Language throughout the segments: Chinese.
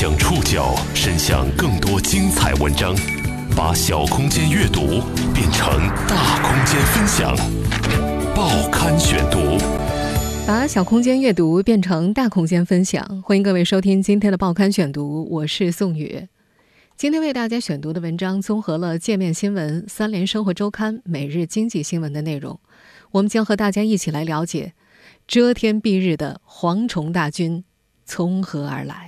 将触角伸向更多精彩文章，把小空间阅读变成大空间分享。报刊选读，把小空间阅读变成大空间分享。欢迎各位收听今天的报刊选读，我是宋宇。今天为大家选读的文章综合了界面新闻、三联生活周刊、每日经济新闻的内容。我们将和大家一起来了解遮天蔽日的蝗虫大军从何而来。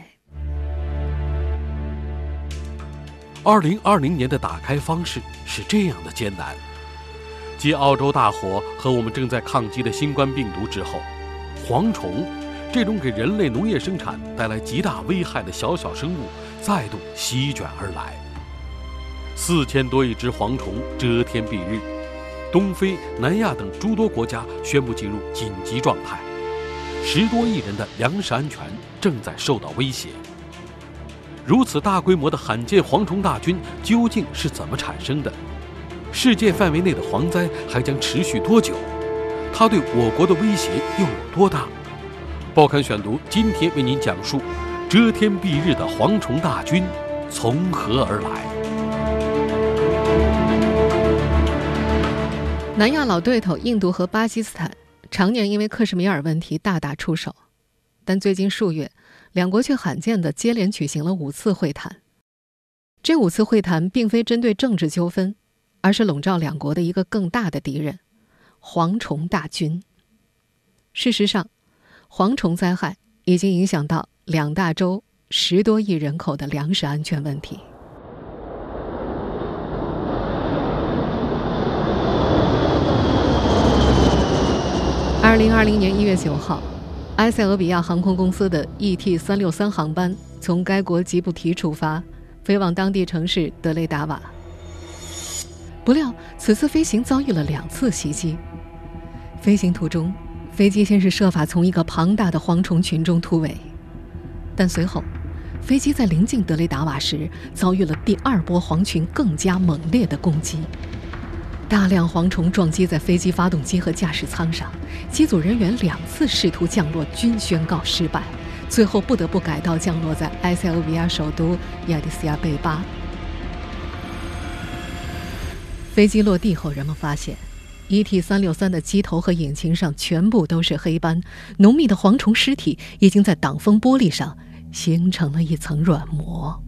二零二零年的打开方式是这样的艰难：继澳洲大火和我们正在抗击的新冠病毒之后，蝗虫这种给人类农业生产带来极大危害的小小生物再度席卷而来。四千多亿只蝗虫遮天蔽日，东非、南亚等诸多国家宣布进入紧急状态，十多亿人的粮食安全正在受到威胁。如此大规模的罕见蝗虫大军究竟是怎么产生的？世界范围内的蝗灾还将持续多久？它对我国的威胁又有多大？报刊选读今天为您讲述：遮天蔽日的蝗虫大军从何而来？南亚老对头印度和巴基斯坦常年因为克什米尔问题大打出手，但最近数月。两国却罕见的接连举行了五次会谈。这五次会谈并非针对政治纠纷，而是笼罩两国的一个更大的敌人——蝗虫大军。事实上，蝗虫灾害已经影响到两大洲十多亿人口的粮食安全问题。二零二零年一月九号。埃塞俄比亚航空公司的 ET 三六三航班从该国吉布提出发，飞往当地城市德雷达瓦。不料，此次飞行遭遇了两次袭击。飞行途中，飞机先是设法从一个庞大的蝗虫群中突围，但随后，飞机在临近德雷达瓦时，遭遇了第二波蝗群更加猛烈的攻击。大量蝗虫撞击在飞机发动机和驾驶舱上，机组人员两次试图降落均宣告失败，最后不得不改道降落在埃塞俄比亚首都亚的斯亚贝巴。飞机落地后，人们发现，ET 三六三的机头和引擎上全部都是黑斑，浓密的蝗虫尸体已经在挡风玻璃上形成了一层软膜。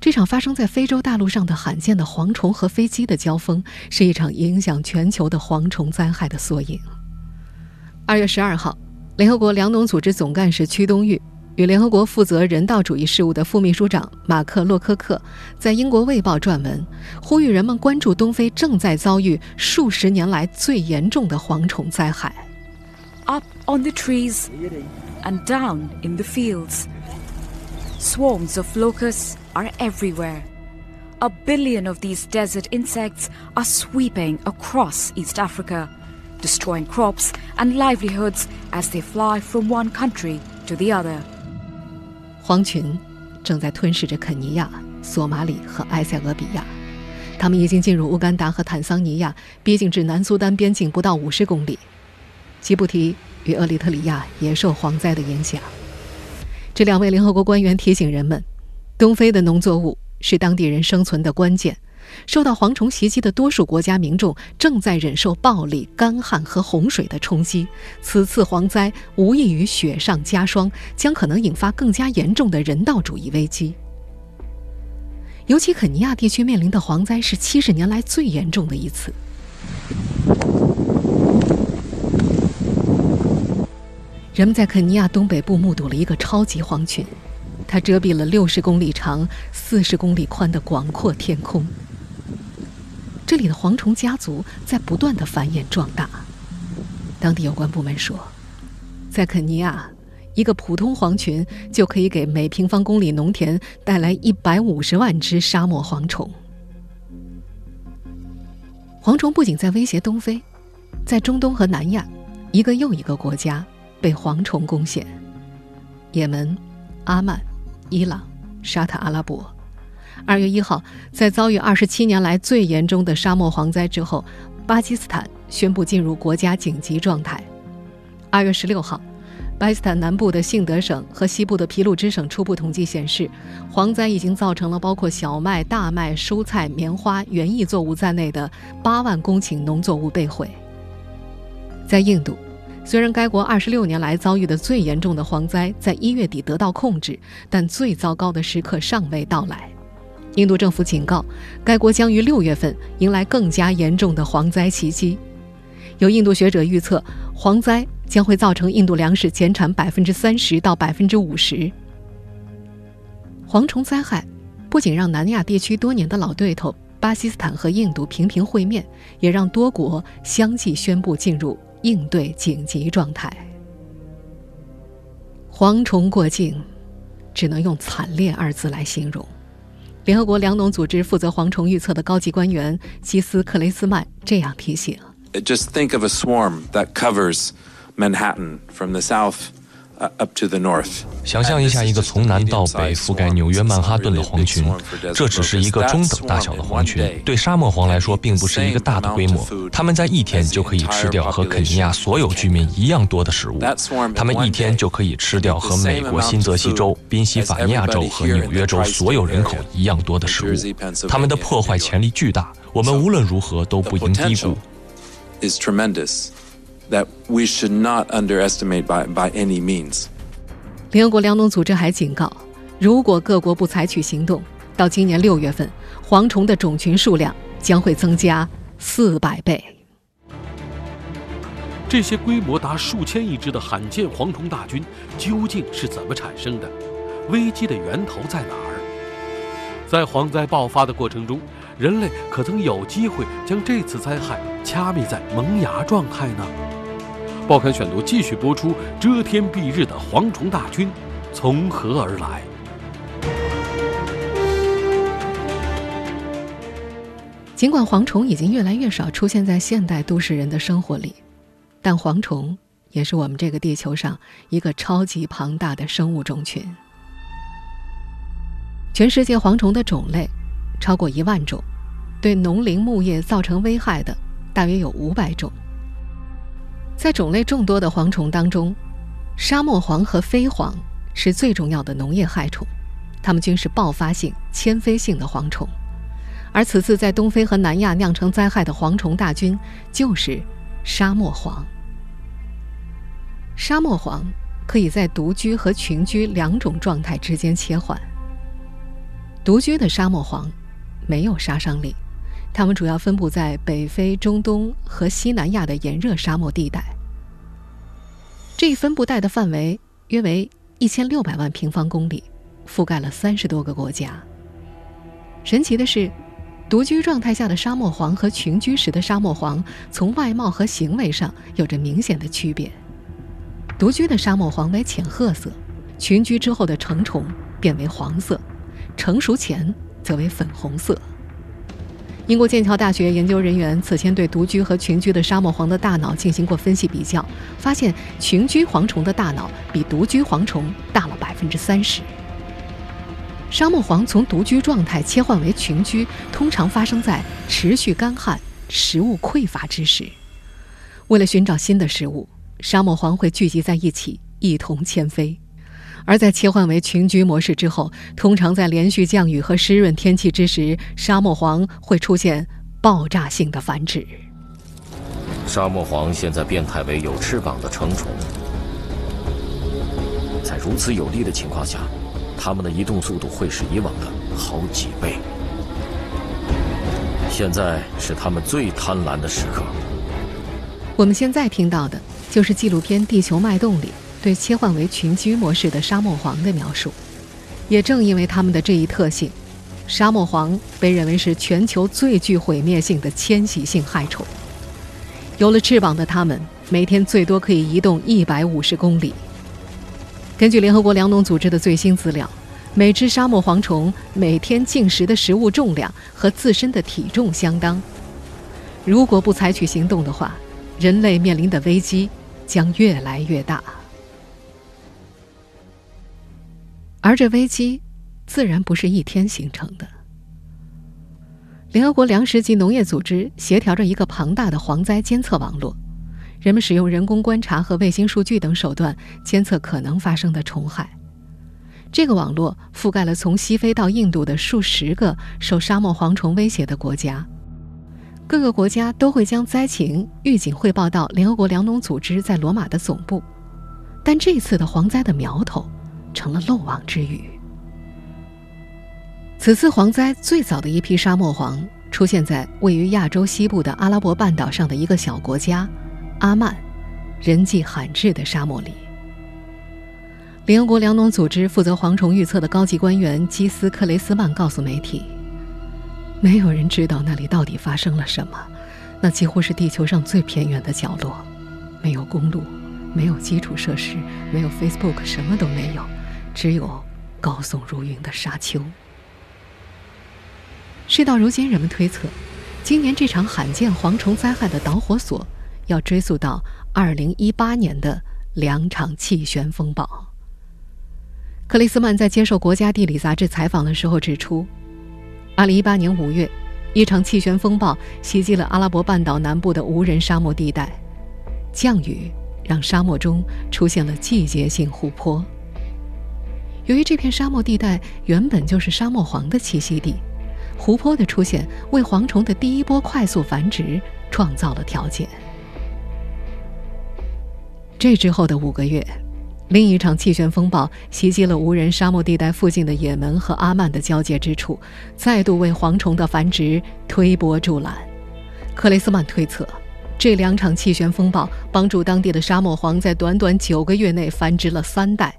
这场发生在非洲大陆上的罕见的蝗虫和飞机的交锋，是一场影响全球的蝗虫灾害的缩影。二月十二号，联合国粮农组织总干事屈冬玉与联合国负责人道主义事务的副秘书长马克洛科克在英国《卫报》撰文，呼吁人们关注东非正在遭遇数十年来最严重的蝗虫灾害。Up on the trees and down in the fields, swarms of locusts. are everywhere. A billion of these desert insects are sweeping across East Africa, destroying crops and livelihoods as they fly from one country to the other. 蝗群正在吞噬着肯尼亚、索马里和埃塞俄比亚，他们已经进入乌干达和坦桑尼亚，逼近至南苏丹边境不到五十公里。吉布提与厄立特里亚也受蝗灾的影响。 这两位联合国官员提醒人们。东非的农作物是当地人生存的关键。受到蝗虫袭击的多数国家民众正在忍受暴力、干旱和洪水的冲击。此次蝗灾无异于雪上加霜，将可能引发更加严重的人道主义危机。尤其肯尼亚地区面临的蝗灾是七十年来最严重的一次。人们在肯尼亚东北部目睹了一个超级蝗群。它遮蔽了六十公里长、四十公里宽的广阔天空。这里的蝗虫家族在不断的繁衍壮大。当地有关部门说，在肯尼亚，一个普通蝗群就可以给每平方公里农田带来一百五十万只沙漠蝗虫。蝗虫不仅在威胁东非，在中东和南亚，一个又一个国家被蝗虫攻陷。也门、阿曼。伊朗、沙特阿拉伯，二月一号，在遭遇二十七年来最严重的沙漠蝗灾之后，巴基斯坦宣布进入国家紧急状态。二月十六号，巴基斯坦南部的信德省和西部的皮鲁支省初步统计显示，蝗灾已经造成了包括小麦、大麦、蔬菜、棉花、园艺作物在内的八万公顷农作物被毁。在印度，虽然该国二十六年来遭遇的最严重的蝗灾在一月底得到控制，但最糟糕的时刻尚未到来。印度政府警告，该国将于六月份迎来更加严重的蝗灾袭击。有印度学者预测，蝗灾将会造成印度粮食减产百分之三十到百分之五十。蝗虫灾害不仅让南亚地区多年的老对头巴基斯坦和印度频频会面，也让多国相继宣布进入应对紧急状态。蝗虫过境，只能用惨烈二字来形容。联合国粮农组织负责蝗虫预测的高级官员基斯克雷斯曼这样提醒。just think of a swarm that covers Manhattan from the south up to the north. 想象一下一个从南到北覆盖纽约曼哈顿的蝗群，这只是一个中等大小的蝗群，对沙漠蝗来说并不是一个大的规模。它们在一天就可以吃掉和肯尼亚所有居民一样多的食物，它们一天就可以吃掉和美国新泽西州、宾夕法尼亚州和纽约州所有人口一样多的食物。它们的破坏潜力巨大，我们无论如何都不应低估。That we should not underestimate by, by any means. 联合国粮农组织还警告，如果各国不采取行动，到今年六月份，蝗虫的种群数量将会增加四百倍。这些规模达数千亿只的罕见蝗虫大军究竟是怎么产生的？危机的源头在哪儿？在蝗灾爆发的过程中，人类可曾有机会将这次灾害掐灭在萌芽状态呢？报刊选读继续播出：遮天蔽日的蝗虫大军从何而来？尽管蝗虫已经越来越少出现在现代都市人的生活里，但蝗虫也是我们这个地球上一个超级庞大的生物种群。全世界蝗虫的种类。超过一万种，对农林牧业造成危害的大约有五百种。在种类众多的蝗虫当中，沙漠蝗和飞蝗是最重要的农业害虫，它们均是爆发性、迁飞性的蝗虫。而此次在东非和南亚酿成灾害的蝗虫大军就是沙漠蝗。沙漠蝗可以在独居和群居两种状态之间切换。独居的沙漠蝗。没有杀伤力，它们主要分布在北非、中东和西南亚的炎热沙漠地带。这一分布带的范围约为一千六百万平方公里，覆盖了三十多个国家。神奇的是，独居状态下的沙漠蝗和群居时的沙漠蝗，从外貌和行为上有着明显的区别。独居的沙漠蝗为浅褐色，群居之后的成虫变为黄色，成熟前。则为粉红色。英国剑桥大学研究人员此前对独居和群居的沙漠蝗的大脑进行过分析比较，发现群居蝗虫的大脑比独居蝗虫大了百分之三十。沙漠蝗从独居状态切换为群居，通常发生在持续干旱、食物匮乏之时。为了寻找新的食物，沙漠蝗会聚集在一起，一同迁飞。而在切换为群居模式之后，通常在连续降雨和湿润天气之时，沙漠蝗会出现爆炸性的繁殖。沙漠蝗现在变态为有翅膀的成虫，在如此有利的情况下，它们的移动速度会是以往的好几倍。现在是它们最贪婪的时刻。我们现在听到的就是纪录片《地球脉动》里。对切换为群居模式的沙漠蝗的描述，也正因为它们的这一特性，沙漠蝗被认为是全球最具毁灭性的迁徙性害虫。有了翅膀的它们，每天最多可以移动一百五十公里。根据联合国粮农组织的最新资料，每只沙漠蝗虫每天进食的食物重量和自身的体重相当。如果不采取行动的话，人类面临的危机将越来越大。而这危机，自然不是一天形成的。联合国粮食及农业组织协调着一个庞大的蝗灾监测网络，人们使用人工观察和卫星数据等手段监测可能发生的虫害。这个网络覆盖了从西非到印度的数十个受沙漠蝗虫威胁的国家。各个国家都会将灾情预警汇报到联合国粮农组织在罗马的总部，但这次的蝗灾的苗头成了漏网之鱼。此次蝗灾最早的一批沙漠蝗出现在位于亚洲西部的阿拉伯半岛上的一个小国家——阿曼，人迹罕至的沙漠里。联合国粮农组织负责蝗虫预测的高级官员基斯克雷斯曼告诉媒体。没有人知道那里到底发生了什么，那几乎是地球上最偏远的角落，没有公路，没有基础设施，没有 Facebook，什么都没有，只有高耸如云的沙丘。事到如今，人们推测，今年这场罕见蝗虫灾害的导火索要追溯到2018年的两场气旋风暴。克里斯曼在接受《国家地理》杂志采访的时候指出。二零一八年五月，一场气旋风暴袭击了阿拉伯半岛南部的无人沙漠地带，降雨让沙漠中出现了季节性湖泊。由于这片沙漠地带原本就是沙漠蝗的栖息地，湖泊的出现为蝗虫的第一波快速繁殖创造了条件。这之后的五个月。另一场气旋风暴袭击了无人沙漠地带附近的也门和阿曼的交界之处，再度为蝗虫的繁殖推波助澜。克雷斯曼推测，这两场气旋风暴帮助当地的沙漠蝗在短短九个月内繁殖了三代，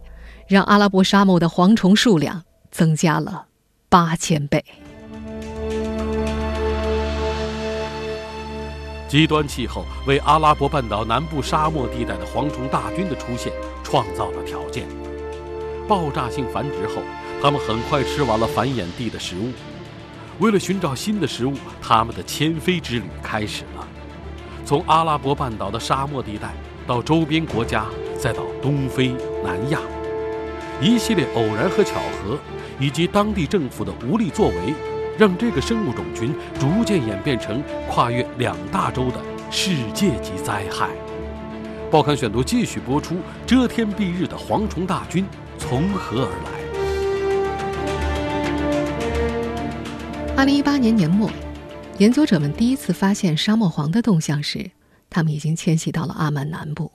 让阿拉伯沙漠的蝗虫数量增加了八千倍。极端气候为阿拉伯半岛南部沙漠地带的蝗虫大军的出现创造了条件。爆炸性繁殖后，它们很快吃完了繁衍地的食物。为了寻找新的食物，它们的迁飞之旅开始了。从阿拉伯半岛的沙漠地带到周边国家，再到东非、南亚，一系列偶然和巧合，以及当地政府的无力作为。让这个生物种群逐渐演变成跨越两大洲的世界级灾害。报刊选读继续播出：遮天蔽日的蝗虫大军从何而来？二零一八年年末，研究者们第一次发现沙漠蝗的动向时，他们已经迁徙到了阿曼南部。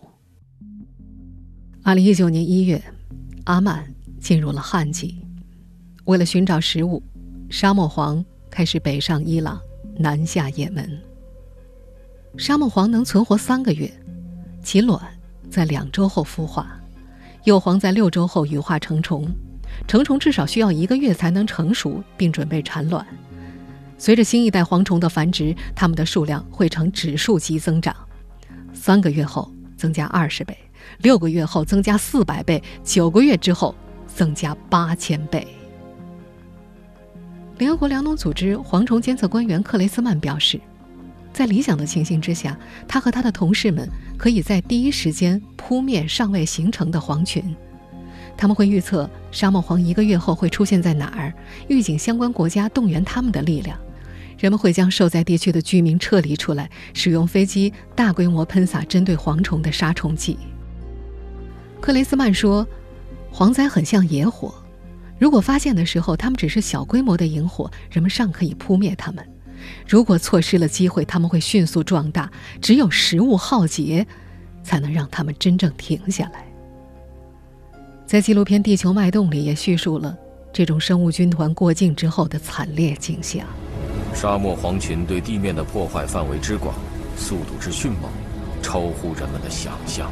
二零一九年一月，阿曼进入了旱季，为了寻找食物。沙漠蝗开始北上伊朗，南下也门。沙漠蝗能存活三个月，其卵在两周后孵化，幼蝗在六周后羽化成虫，成虫至少需要一个月才能成熟并准备产卵。随着新一代蝗虫的繁殖，它们的数量会呈指数级增长，三个月后增加二十倍，六个月后增加四百倍，九个月之后增加八千倍。联合国粮农组织蝗虫监测官员克雷斯曼表示，在理想的情形之下，他和他的同事们可以在第一时间扑灭尚未形成的蝗群。他们会预测沙漠蝗一个月后会出现在哪儿，预警相关国家动员他们的力量。人们会将受灾地区的居民撤离出来，使用飞机大规模喷洒针对蝗虫的杀虫剂。克雷斯曼说：“蝗灾很像野火。”如果发现的时候，它们只是小规模的萤火，人们尚可以扑灭它们；如果错失了机会，它们会迅速壮大。只有食物浩劫，才能让它们真正停下来。在纪录片《地球脉动》里，也叙述了这种生物军团过境之后的惨烈景象。沙漠蝗群对地面的破坏范围之广，速度之迅猛，超乎人们的想象。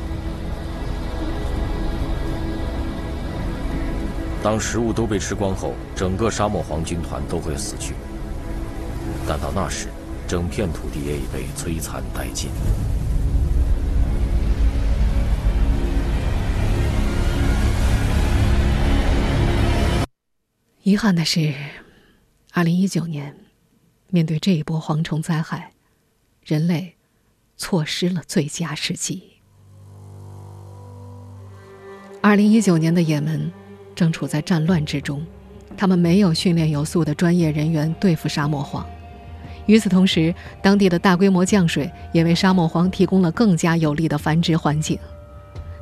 当食物都被吃光后，整个沙漠黄军团都会死去。但到那时，整片土地也已被摧残殆尽。遗憾的是，二零一九年，面对这一波蝗虫灾害，人类错失了最佳时机。二零一九年的也门。正处在战乱之中，他们没有训练有素的专业人员对付沙漠蝗。与此同时，当地的大规模降水也为沙漠黄提供了更加有利的繁殖环境。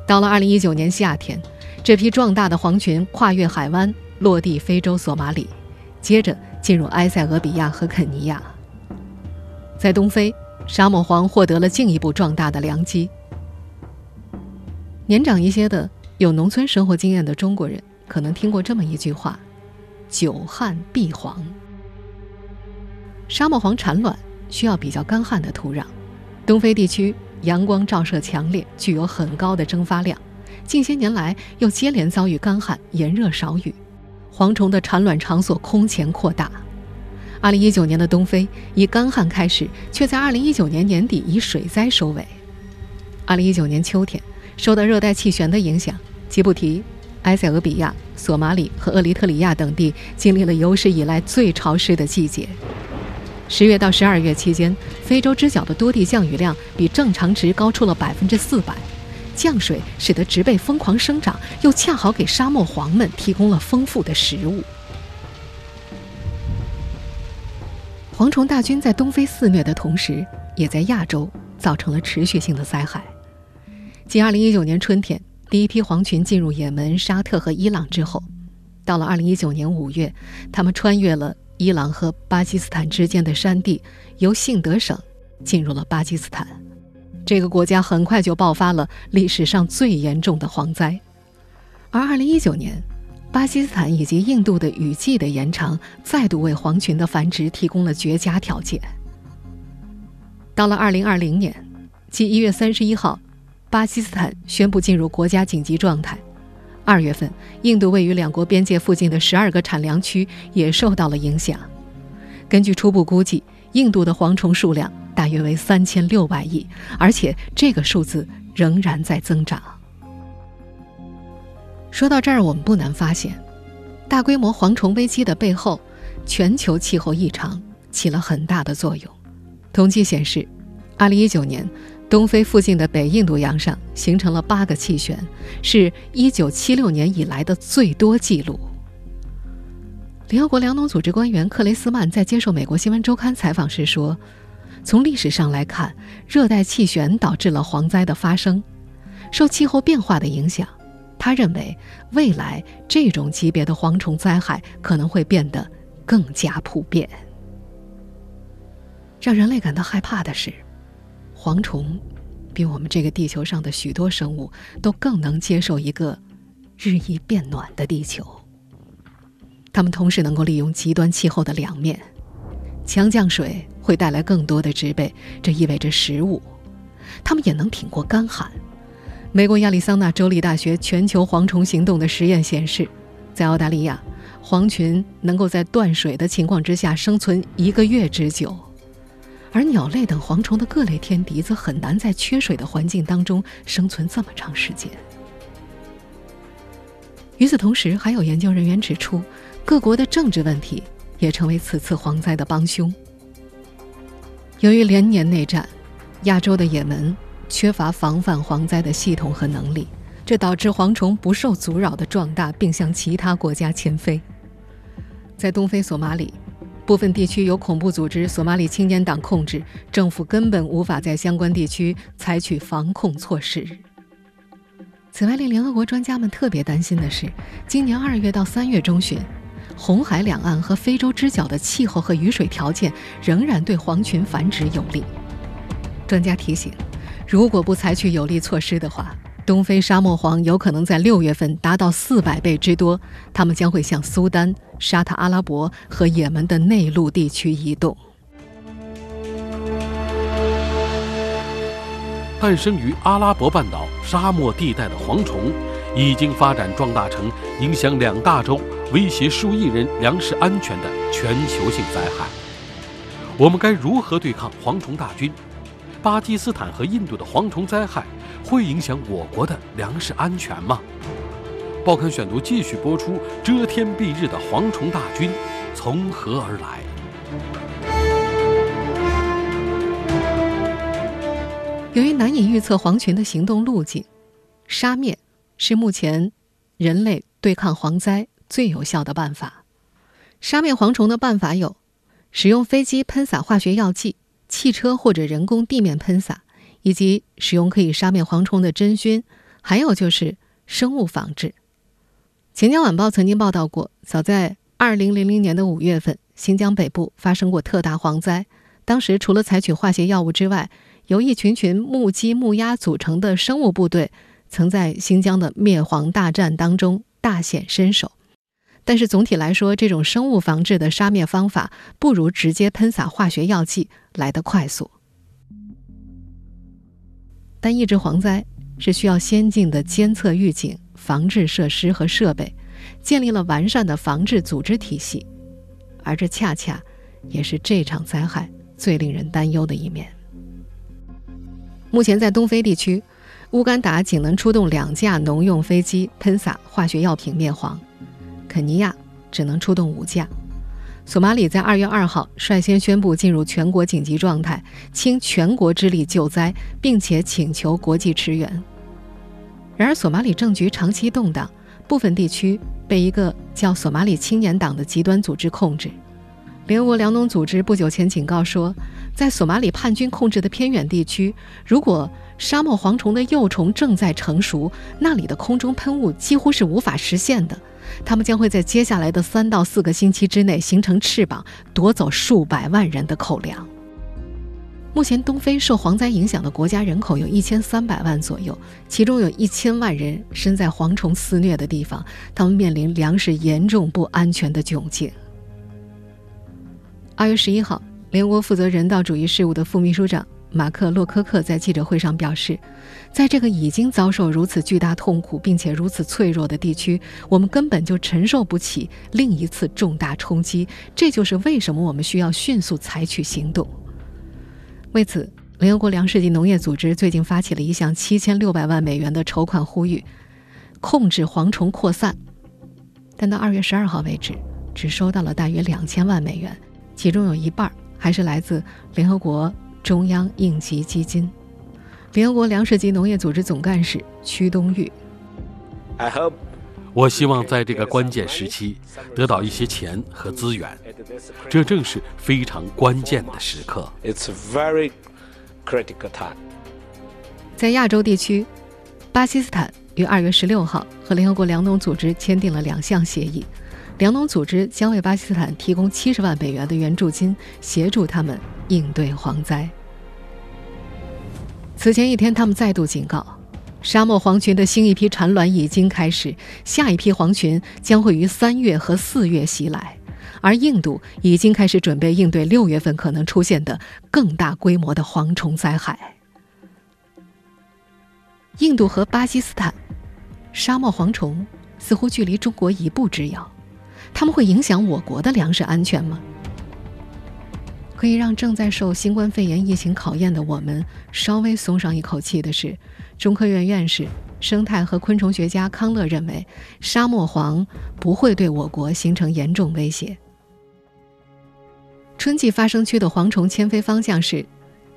到了2019年夏天，这批壮大的黄群跨越海湾，落地非洲索马里，接着进入埃塞俄比亚和肯尼亚。在东非，沙漠黄获得了进一步壮大的良机。年长一些的、有农村生活经验的中国人，可能听过这么一句话：“久旱必黄。”沙漠黄产卵需要比较干旱的土壤，东非地区阳光照射强烈，具有很高的蒸发量。近些年来又接连遭遇干旱、炎热少雨，蝗虫的产卵场所空前扩大。2019年的东非以干旱开始，却在2019年年底以水灾收尾。2019年秋天，受到热带气旋的影响，吉布提、埃塞俄比亚、索马里和厄立特里亚等地经历了有史以来最潮湿的季节。十月到十二月期间，非洲之角的多地降雨量比正常值高出了百分之四百，降水使得植被疯狂生长，又恰好给沙漠蝗们提供了丰富的食物。蝗虫大军在东非肆虐的同时，也在亚洲造成了持续性的灾害。仅二零一九年春天第一批蝗群进入也门、沙特和伊朗之后，到了二零一九年五月，他们穿越了。伊朗和巴基斯坦之间的山地由信德省进入了巴基斯坦，这个国家很快就爆发了历史上最严重的蝗灾。而2019年，巴基斯坦以及印度的雨季的延长，再度为蝗群的繁殖提供了绝佳条件。到了2020年，即1月31号，巴基斯坦宣布进入国家紧急状态。二月份，印度位于两国边界附近的十二个产粮区也受到了影响。根据初步估计，印度的蝗虫数量大约为三千六百亿，而且这个数字仍然在增长。说到这儿，我们不难发现，大规模蝗虫危机的背后，全球气候异常起了很大的作用。统计显示，二零一九年。东非附近的北印度洋上形成了八个气旋，是一九七六年以来的最多记录。联合国粮农组织官员克雷斯曼在接受美国新闻周刊采访时说：“从历史上来看，热带气旋导致了蝗灾的发生。受气候变化的影响，他认为未来这种级别的蝗虫灾害可能会变得更加普遍。让人类感到害怕的是。”蝗虫比我们这个地球上的许多生物都更能接受一个日益变暖的地球。它们同时能够利用极端气候的两面：强降水会带来更多的植被，这意味着食物；它们也能挺过干旱。美国亚利桑那州立大学全球蝗虫行动的实验显示，在澳大利亚，蝗群能够在断水的情况之下生存一个月之久。而鸟类等蝗虫的各类天敌则很难在缺水的环境当中生存这么长时间。与此同时，还有研究人员指出，各国的政治问题也成为此次蝗灾的帮凶。由于连年内战，亚洲的也门缺乏防范蝗灾的系统和能力，这导致蝗虫不受阻扰的壮大，并向其他国家迁飞。在东非索马里。部分地区由恐怖组织索马里青年党控制，政府根本无法在相关地区采取防控措施。此外，令联合国专家们特别担心的是，今年二月到三月中旬，红海两岸和非洲之角的气候和雨水条件仍然对黄群繁殖有利。专家提醒，如果不采取有力措施的话，东非沙漠蝗有可能在六月份达到四百倍之多，它们将会向苏丹、沙特阿拉伯和也门的内陆地区移动。诞生于阿拉伯半岛沙漠地带的蝗虫，已经发展壮大成影响两大洲、威胁数亿人粮食安全的全球性灾害。我们该如何对抗蝗虫大军？巴基斯坦和印度的蝗虫灾害会影响我国的粮食安全吗？报刊选读继续播出：遮天蔽日的蝗虫大军从何而来？由于难以预测蝗群的行动路径，杀灭是目前人类对抗蝗灾最有效的办法。杀灭蝗虫的办法有：使用飞机喷洒化学药剂、汽车或者人工地面喷洒，以及使用可以杀灭蝗虫的真菌，还有就是生物防治。《钱江晚报》曾经报道过，早在2000年的五月份，新疆北部发生过特大蝗灾。当时除了采取化学药物之外，由一群群木鸡、木鸭组成的生物部队，曾在新疆的灭蝗大战当中大显身手。但是总体来说，这种生物防治的杀灭方法不如直接喷洒化学药剂来得快速。但抑制蝗灾是需要先进的监测预警、防治设施和设备，建立了完善的防治组织体系，而这恰恰也是这场灾害最令人担忧的一面。目前在东非地区，乌干达仅能出动两架农用飞机喷洒化学药品灭蝗。肯尼亚只能出动五架，索马里在二月二号率先宣布进入全国紧急状态，倾全国之力救灾，并且请求国际驰援。然而，索马里政局长期动荡，部分地区被一个叫“索马里青年党”的极端组织控制。联合国粮农组织不久前警告说，在索马里叛军控制的偏远地区，如果沙漠蝗虫的幼虫正在成熟，那里的空中喷雾几乎是无法实现的。他们将会在接下来的三到四个星期之内形成翅膀，夺走数百万人的口粮。目前，东非受蝗灾影响的国家人口有一千三百万左右，其中有一千万人身在蝗虫肆虐的地方，他们面临粮食严重不安全的窘境。二月十一号，联合国负责人道主义事务的副秘书长。马克洛科克在记者会上表示，在这个已经遭受如此巨大痛苦并且如此脆弱的地区，我们根本就承受不起另一次重大冲击。这就是为什么我们需要迅速采取行动。为此，联合国粮食及农业组织最近发起了一项七千六百万美元的筹款呼吁，控制蝗虫扩散。但到二月十二号为止，只收到了大约两千万美元，其中有一半还是来自联合国。中央应急基金，联合国粮食及农业组织总干事屈冬玉。我希望在这个关键时期得到一些钱和资源，这正是非常关键的时刻。It's very critical time 在亚洲地区，巴基斯坦于二月十六号和联合国粮农组织签订了两项协议，粮农组织将为巴基斯坦提供七十万美元的援助金，协助他们。应对蝗灾。此前一天，他们再度警告，沙漠蝗群的新一批产卵已经开始，下一批蝗群将会于三月和四月袭来，而印度已经开始准备应对六月份可能出现的更大规模的蝗虫灾害。印度和巴基斯坦，沙漠蝗虫似乎距离中国一步之遥，他们会影响我国的粮食安全吗？可以让正在受新冠肺炎疫情考验的我们稍微松上一口气的是，中科院院士、生态和昆虫学家康乐认为，沙漠蝗不会对我国形成严重威胁。春季发生区的蝗虫迁飞方向是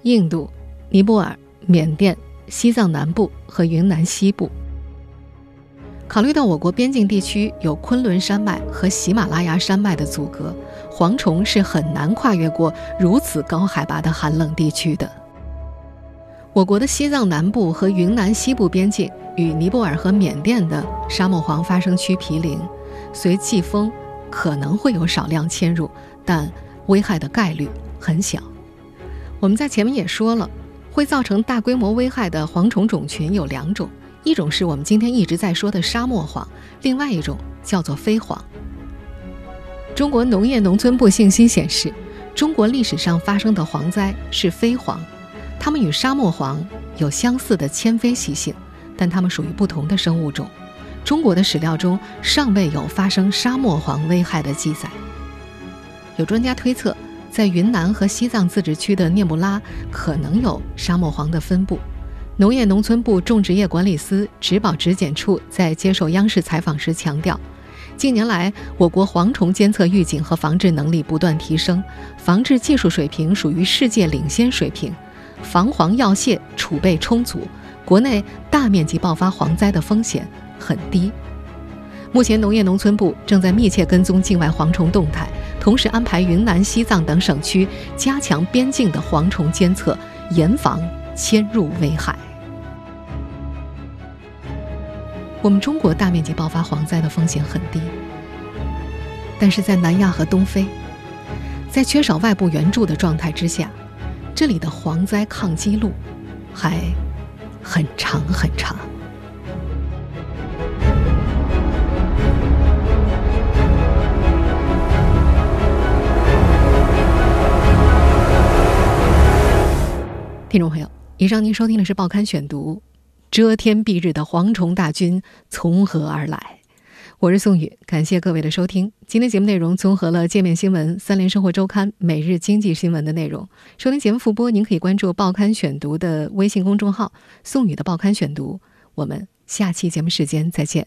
印度、尼泊尔、缅甸、西藏南部和云南西部。考虑到我国边境地区有昆仑山脉和喜马拉雅山脉的阻隔，蝗虫是很难跨越过如此高海拔的寒冷地区的。我国的西藏南部和云南西部边境与尼泊尔和缅甸的沙漠蝗发生区毗邻，随季风可能会有少量迁入，但危害的概率很小。我们在前面也说了，会造成大规模危害的蝗虫种群有两种。一种是我们今天一直在说的沙漠蝗，另外一种叫做飞蝗。中国农业农村部信息显示，中国历史上发生的蝗灾是飞蝗，它们与沙漠蝗有相似的迁飞习性，但它们属于不同的生物种。中国的史料中尚未有发生沙漠蝗危害的记载。有专家推测，在云南和西藏自治区的聂木拉可能有沙漠蝗的分布。农业农村部种植业管理司植保质检处在接受央视采访时强调，近年来我国蝗虫监测预警和防治能力不断提升，防治技术水平属于世界领先水平，防蝗药械储备充足，国内大面积爆发蝗灾的风险很低。目前，农业农村部正在密切跟踪境外蝗虫动态。同时安排云南、西藏等省区加强边境的蝗虫监测，严防迁入威海。我们中国大面积爆发蝗灾的风险很低，但是在南亚和东非，在缺少外部援助的状态之下，这里的蝗灾抗击路还很长很长。听众朋友，以上您收听的是《报刊选读》。遮天蔽日的蝗虫大军从何而来？我是宋宇，感谢各位的收听。今天节目内容综合了界面新闻、三联生活周刊、每日经济新闻的内容。收听节目复播，您可以关注《报刊选读》的微信公众号“宋宇的报刊选读”。我们下期节目时间再见。